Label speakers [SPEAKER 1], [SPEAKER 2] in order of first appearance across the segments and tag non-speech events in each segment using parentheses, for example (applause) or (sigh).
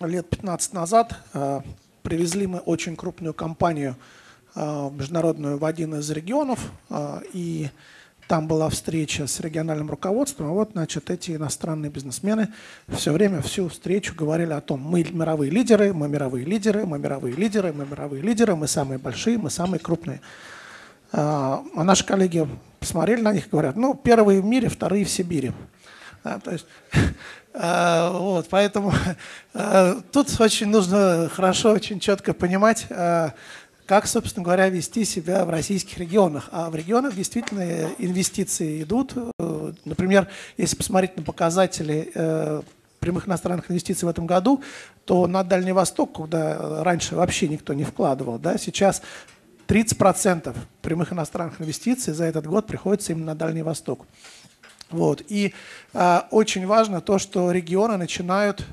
[SPEAKER 1] лет 15 назад э, привезли мы очень крупную компанию э, международную в один из регионов, э, и там была встреча с региональным руководством, а вот, значит, эти иностранные бизнесмены все время, всю встречу говорили о том, мы мировые лидеры, мы мировые лидеры, мы мировые лидеры, мы мировые лидеры, мы самые большие, мы самые крупные. А наши коллеги посмотрели на них и говорят, ну, первые в мире, вторые в Сибири. Да, то есть, (laughs) э, вот, поэтому э, тут очень нужно хорошо, очень четко понимать, э, как, собственно говоря, вести себя в российских регионах. А в регионах действительно инвестиции идут. Например, если посмотреть на показатели прямых иностранных инвестиций в этом году, то на Дальний Восток, куда раньше вообще никто не вкладывал, да, сейчас 30% прямых иностранных инвестиций за этот год приходится именно на Дальний Восток. Вот. И э, очень важно то, что регионы начинают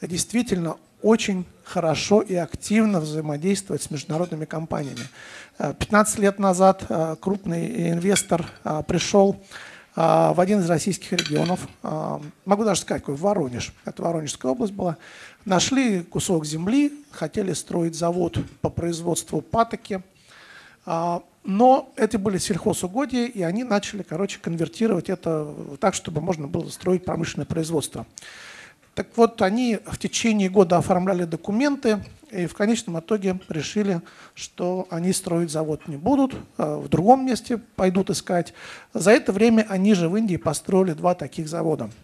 [SPEAKER 1] действительно очень хорошо и активно взаимодействовать с международными компаниями. 15 лет назад э, крупный инвестор пришел в один из российских регионов, могу даже сказать, какой, в Воронеж, это Воронежская область была, нашли кусок земли, хотели строить завод по производству патоки, но это были сельхозугодия, и они начали, короче, конвертировать это так, чтобы можно было строить промышленное производство. Так вот, они в течение года оформляли документы, и в конечном итоге решили, что они строить завод не будут, а в другом месте пойдут искать. За это время они же в Индии построили два таких завода –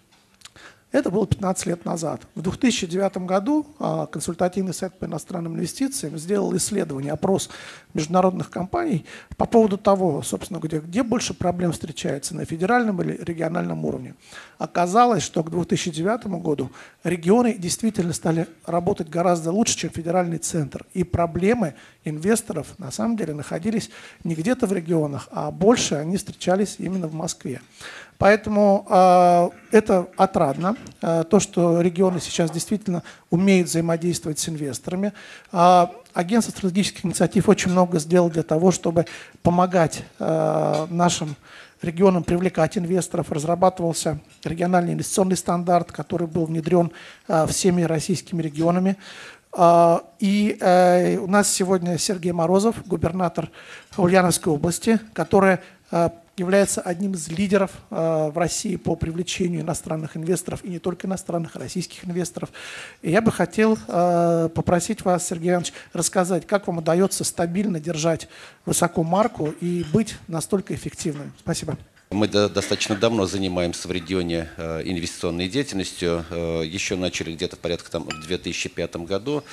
[SPEAKER 1] это было 15 лет назад. В 2009 году а, консультативный сайт по иностранным инвестициям сделал исследование, опрос международных компаний по поводу того, собственно, где, где больше проблем встречается, на федеральном или региональном уровне. Оказалось, что к 2009 году регионы действительно стали работать гораздо лучше, чем федеральный центр. И проблемы инвесторов на самом деле находились не где-то в регионах, а больше они встречались именно в Москве. Поэтому э, это отрадно, э, то, что регионы сейчас действительно умеют взаимодействовать с инвесторами. Э, агентство стратегических инициатив очень много сделало для того, чтобы помогать э, нашим регионам привлекать инвесторов. Разрабатывался региональный инвестиционный стандарт, который был внедрен э, всеми российскими регионами. И э, у нас сегодня Сергей Морозов, губернатор Ульяновской области, который является одним из лидеров э, в России по привлечению иностранных инвесторов, и не только иностранных, а российских инвесторов. И я бы хотел э, попросить вас, Сергей Иванович, рассказать, как вам удается стабильно держать высоко марку и быть настолько эффективным. Спасибо.
[SPEAKER 2] Мы достаточно давно занимаемся в регионе э, инвестиционной деятельностью. Еще начали где-то порядка там, в 2005 году.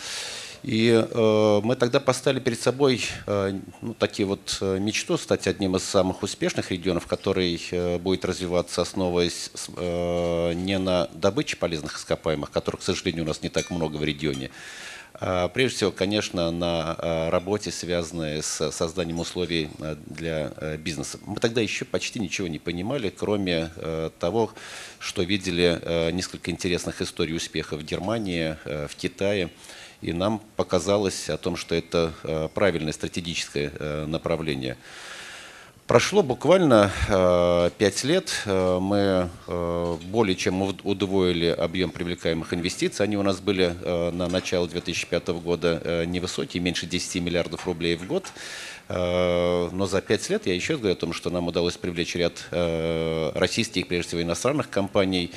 [SPEAKER 2] И э, мы тогда поставили перед собой э, ну, такие вот э, мечту стать одним из самых успешных регионов, который э, будет развиваться, основываясь э, не на добыче полезных ископаемых, которых, к сожалению, у нас не так много в регионе, а прежде всего, конечно, на э, работе, связанной с созданием условий э, для бизнеса. Мы тогда еще почти ничего не понимали, кроме того, что видели несколько интересных историй успеха в Германии, в Китае. И нам показалось о том, что это э, правильное стратегическое э, направление. Прошло буквально э, пять лет. Мы более чем удвоили объем привлекаемых инвестиций. Они у нас были на начало 2005 года невысокие, меньше 10 миллиардов рублей в год. Но за пять лет я еще говорю о том, что нам удалось привлечь ряд российских, прежде всего иностранных компаний,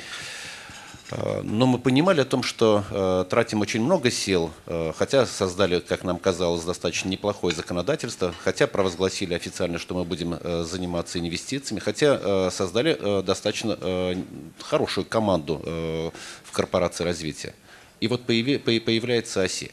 [SPEAKER 2] но мы понимали о том, что э, тратим очень много сил, э, хотя создали, как нам казалось, достаточно неплохое законодательство, хотя провозгласили официально, что мы будем э, заниматься инвестициями, хотя э, создали э, достаточно э, хорошую команду э, в корпорации развития. И вот появляется ОСИ.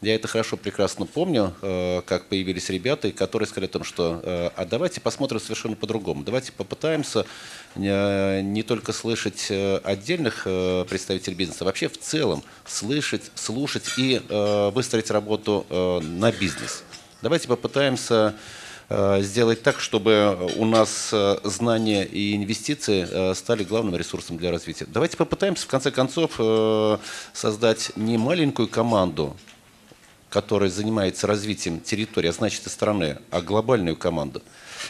[SPEAKER 2] Я это хорошо, прекрасно помню, э, как появились ребята, которые сказали о том, что э, а давайте посмотрим совершенно по-другому. Давайте попытаемся э, не только слышать отдельных представителей бизнеса, а вообще в целом слышать, слушать и выстроить работу на бизнес. Давайте попытаемся сделать так, чтобы у нас знания и инвестиции стали главным ресурсом для развития. Давайте попытаемся, в конце концов, создать не маленькую команду которая занимается развитием территории, а значит и страны, а глобальную команду.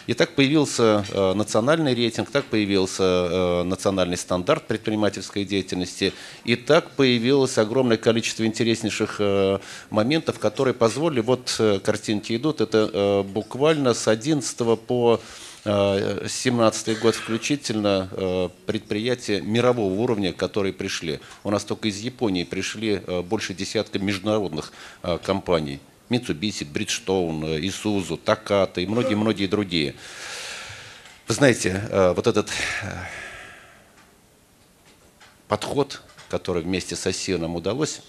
[SPEAKER 2] И так появился э, национальный рейтинг, так появился э, национальный стандарт предпринимательской деятельности, и так появилось огромное количество интереснейших э, моментов, которые позволили, вот э, картинки идут, это э, буквально с 11 по 2017 год включительно э, предприятия мирового уровня, которые пришли. У нас только из Японии пришли э, больше десятка международных э, компаний. Mitsubishi, Bridgestone, Isuzu, Takata и многие-многие другие. Вы знаете, вот этот подход, который вместе с ОСИ нам удалось,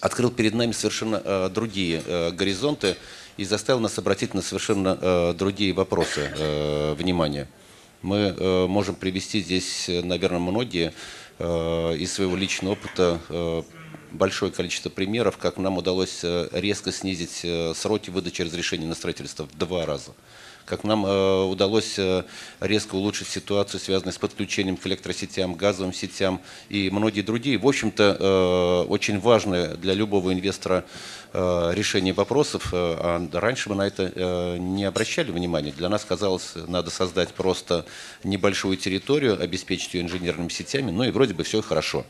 [SPEAKER 2] открыл перед нами совершенно другие горизонты, и заставил нас обратить на совершенно э, другие вопросы э, внимания. Мы э, можем привести здесь, наверное, многие э, из своего личного опыта э, большое количество примеров, как нам удалось э, резко снизить э, сроки выдачи разрешений на строительство в два раза как нам э, удалось э, резко улучшить ситуацию, связанную с подключением к электросетям, газовым сетям и многие другие. В общем-то, э, очень важное для любого инвестора решение вопросов. А раньше мы на это не обращали внимания. Для нас казалось, надо создать просто небольшую территорию, обеспечить ее инженерными сетями, ну и вроде бы все хорошо.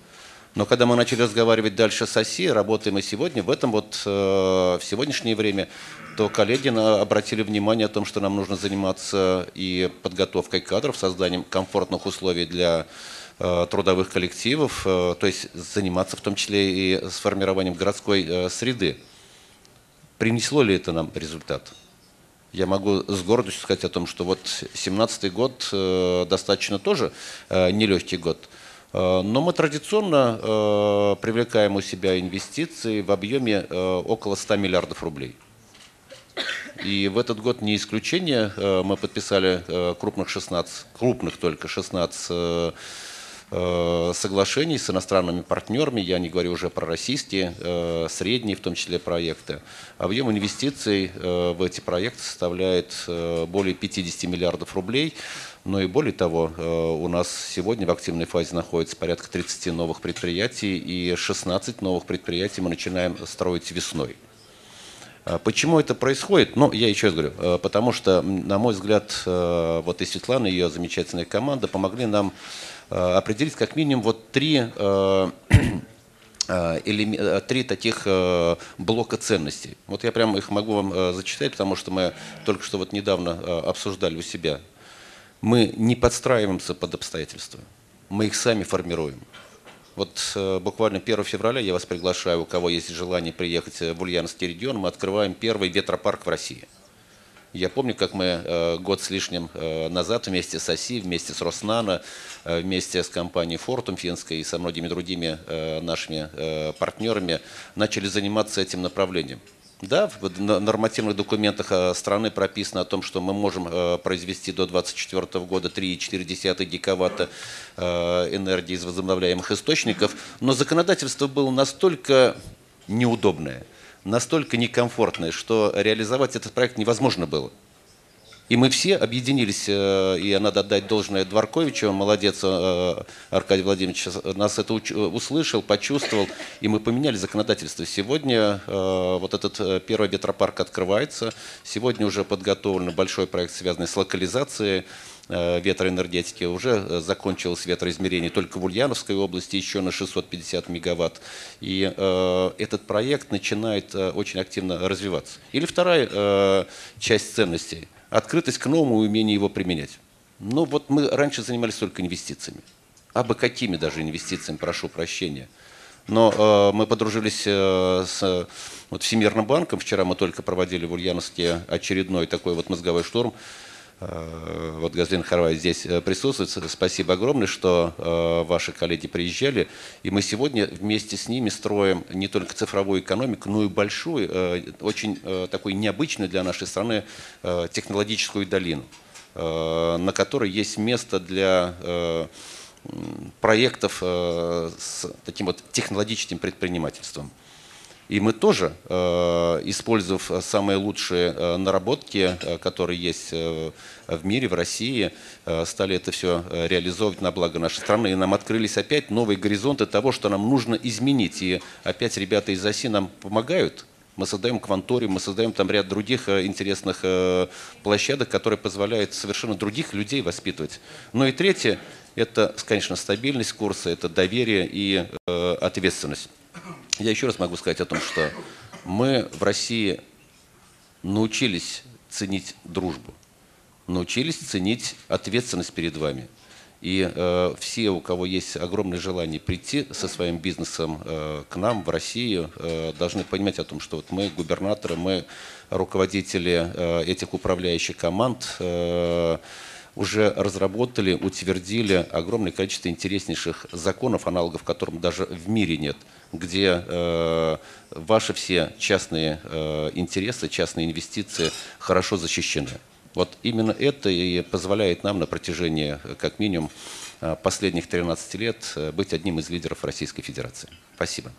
[SPEAKER 2] Но когда мы начали разговаривать дальше с ОСИ, работаем и сегодня, в этом вот, в сегодняшнее время то коллеги обратили внимание о том, что нам нужно заниматься и подготовкой кадров, созданием комфортных условий для э, трудовых коллективов, э, то есть заниматься в том числе и с формированием городской э, среды. Принесло ли это нам результат? Я могу с гордостью сказать о том, что вот 2017 год достаточно тоже нелегкий год. Но мы традиционно привлекаем у себя инвестиции в объеме около 100 миллиардов рублей. И в этот год не исключение. Э, мы подписали э, крупных 16, крупных только 16 э, соглашений с иностранными партнерами, я не говорю уже про российские, средние в том числе проекты. Объем инвестиций в эти проекты составляет более 50 миллиардов рублей. Но и более того, у нас сегодня в активной фазе находится порядка 30 новых предприятий, и 16 новых предприятий мы начинаем строить весной. А почему это происходит? Ну, я еще раз говорю, э, потому что, на мой взгляд, э, вот и Светлана, и ее замечательная команда помогли нам э, определить как минимум вот три, (clears throat) три таких блока ценностей. Вот я прямо их могу вам зачитать, потому что мы только что вот недавно обсуждали у себя. Мы не подстраиваемся под обстоятельства, мы их сами формируем. Вот э, буквально 1 февраля я вас приглашаю, у кого есть желание приехать в Ульяновский регион, мы открываем первый ветропарк в России. Я помню, как мы э, год с лишним э, назад вместе с ОСИ, вместе с Роснано, э, вместе с компанией Фортум финской и со многими другими нашими партнерами начали заниматься этим направлением. Да, в нормативных документах страны прописано о том, что мы можем произвести до 2024 года 3,4 гигаватта энергии из возобновляемых источников, но законодательство было настолько неудобное, настолько некомфортное, что реализовать этот проект невозможно было. И мы все объединились, э, и надо отдать должное Дворковичу, молодец э, Аркадий Владимирович, нас это услышал, почувствовал, и мы поменяли законодательство. Сегодня э, вот этот первый ветропарк открывается, сегодня уже подготовлен большой проект, связанный с локализацией ветроэнергетики. Уже закончилось ветроизмерение только в Ульяновской области, еще на 650 мегаватт. И э, этот проект начинает э, очень активно развиваться. Или вторая э, часть ценностей – открытость к новому и умение его применять. Ну вот мы раньше занимались только инвестициями. А бы какими даже инвестициями, прошу прощения. Но э, мы подружились э, с вот, Всемирным банком. Вчера мы только проводили в Ульяновске очередной такой вот мозговой штурм. Э, вот Газлин Харвай здесь э, присутствует. Спасибо огромное, что э, ваши коллеги приезжали. И мы сегодня вместе с ними строим не только цифровую экономику, но и большую, очень такую необычную для нашей страны технологическую долину, на которой есть место для проектов с таким вот технологическим предпринимательством. И мы тоже, э, использовав самые лучшие э, наработки, э, которые есть в мире, в России, стали это все реализовывать на благо нашей страны. И нам открылись опять новые горизонты того, что нам нужно изменить. И опять ребята из ОСИ нам помогают Мы создаем кванториум, мы создаем там ряд других э, интересных э, площадок, которые позволяют совершенно других людей воспитывать. Ну и третье, это, конечно, стабильность курса, это доверие и э, ответственность. Я еще раз могу сказать о том, что мы в России научились ценить дружбу, научились ценить ответственность перед вами. И э, все, у кого есть огромное желание прийти со своим бизнесом э, к нам в Россию, э, должны понимать о том, что вот мы губернаторы, мы руководители э, этих управляющих команд, э, уже разработали, утвердили огромное количество интереснейших законов, аналогов которым даже в мире нет, где э, ваши все частные э, интересы, частные инвестиции хорошо защищены. Вот именно это и позволяет нам на протяжении, э, как минимум, э, последних 13 лет э, быть одним из лидеров Российской Федерации. Спасибо.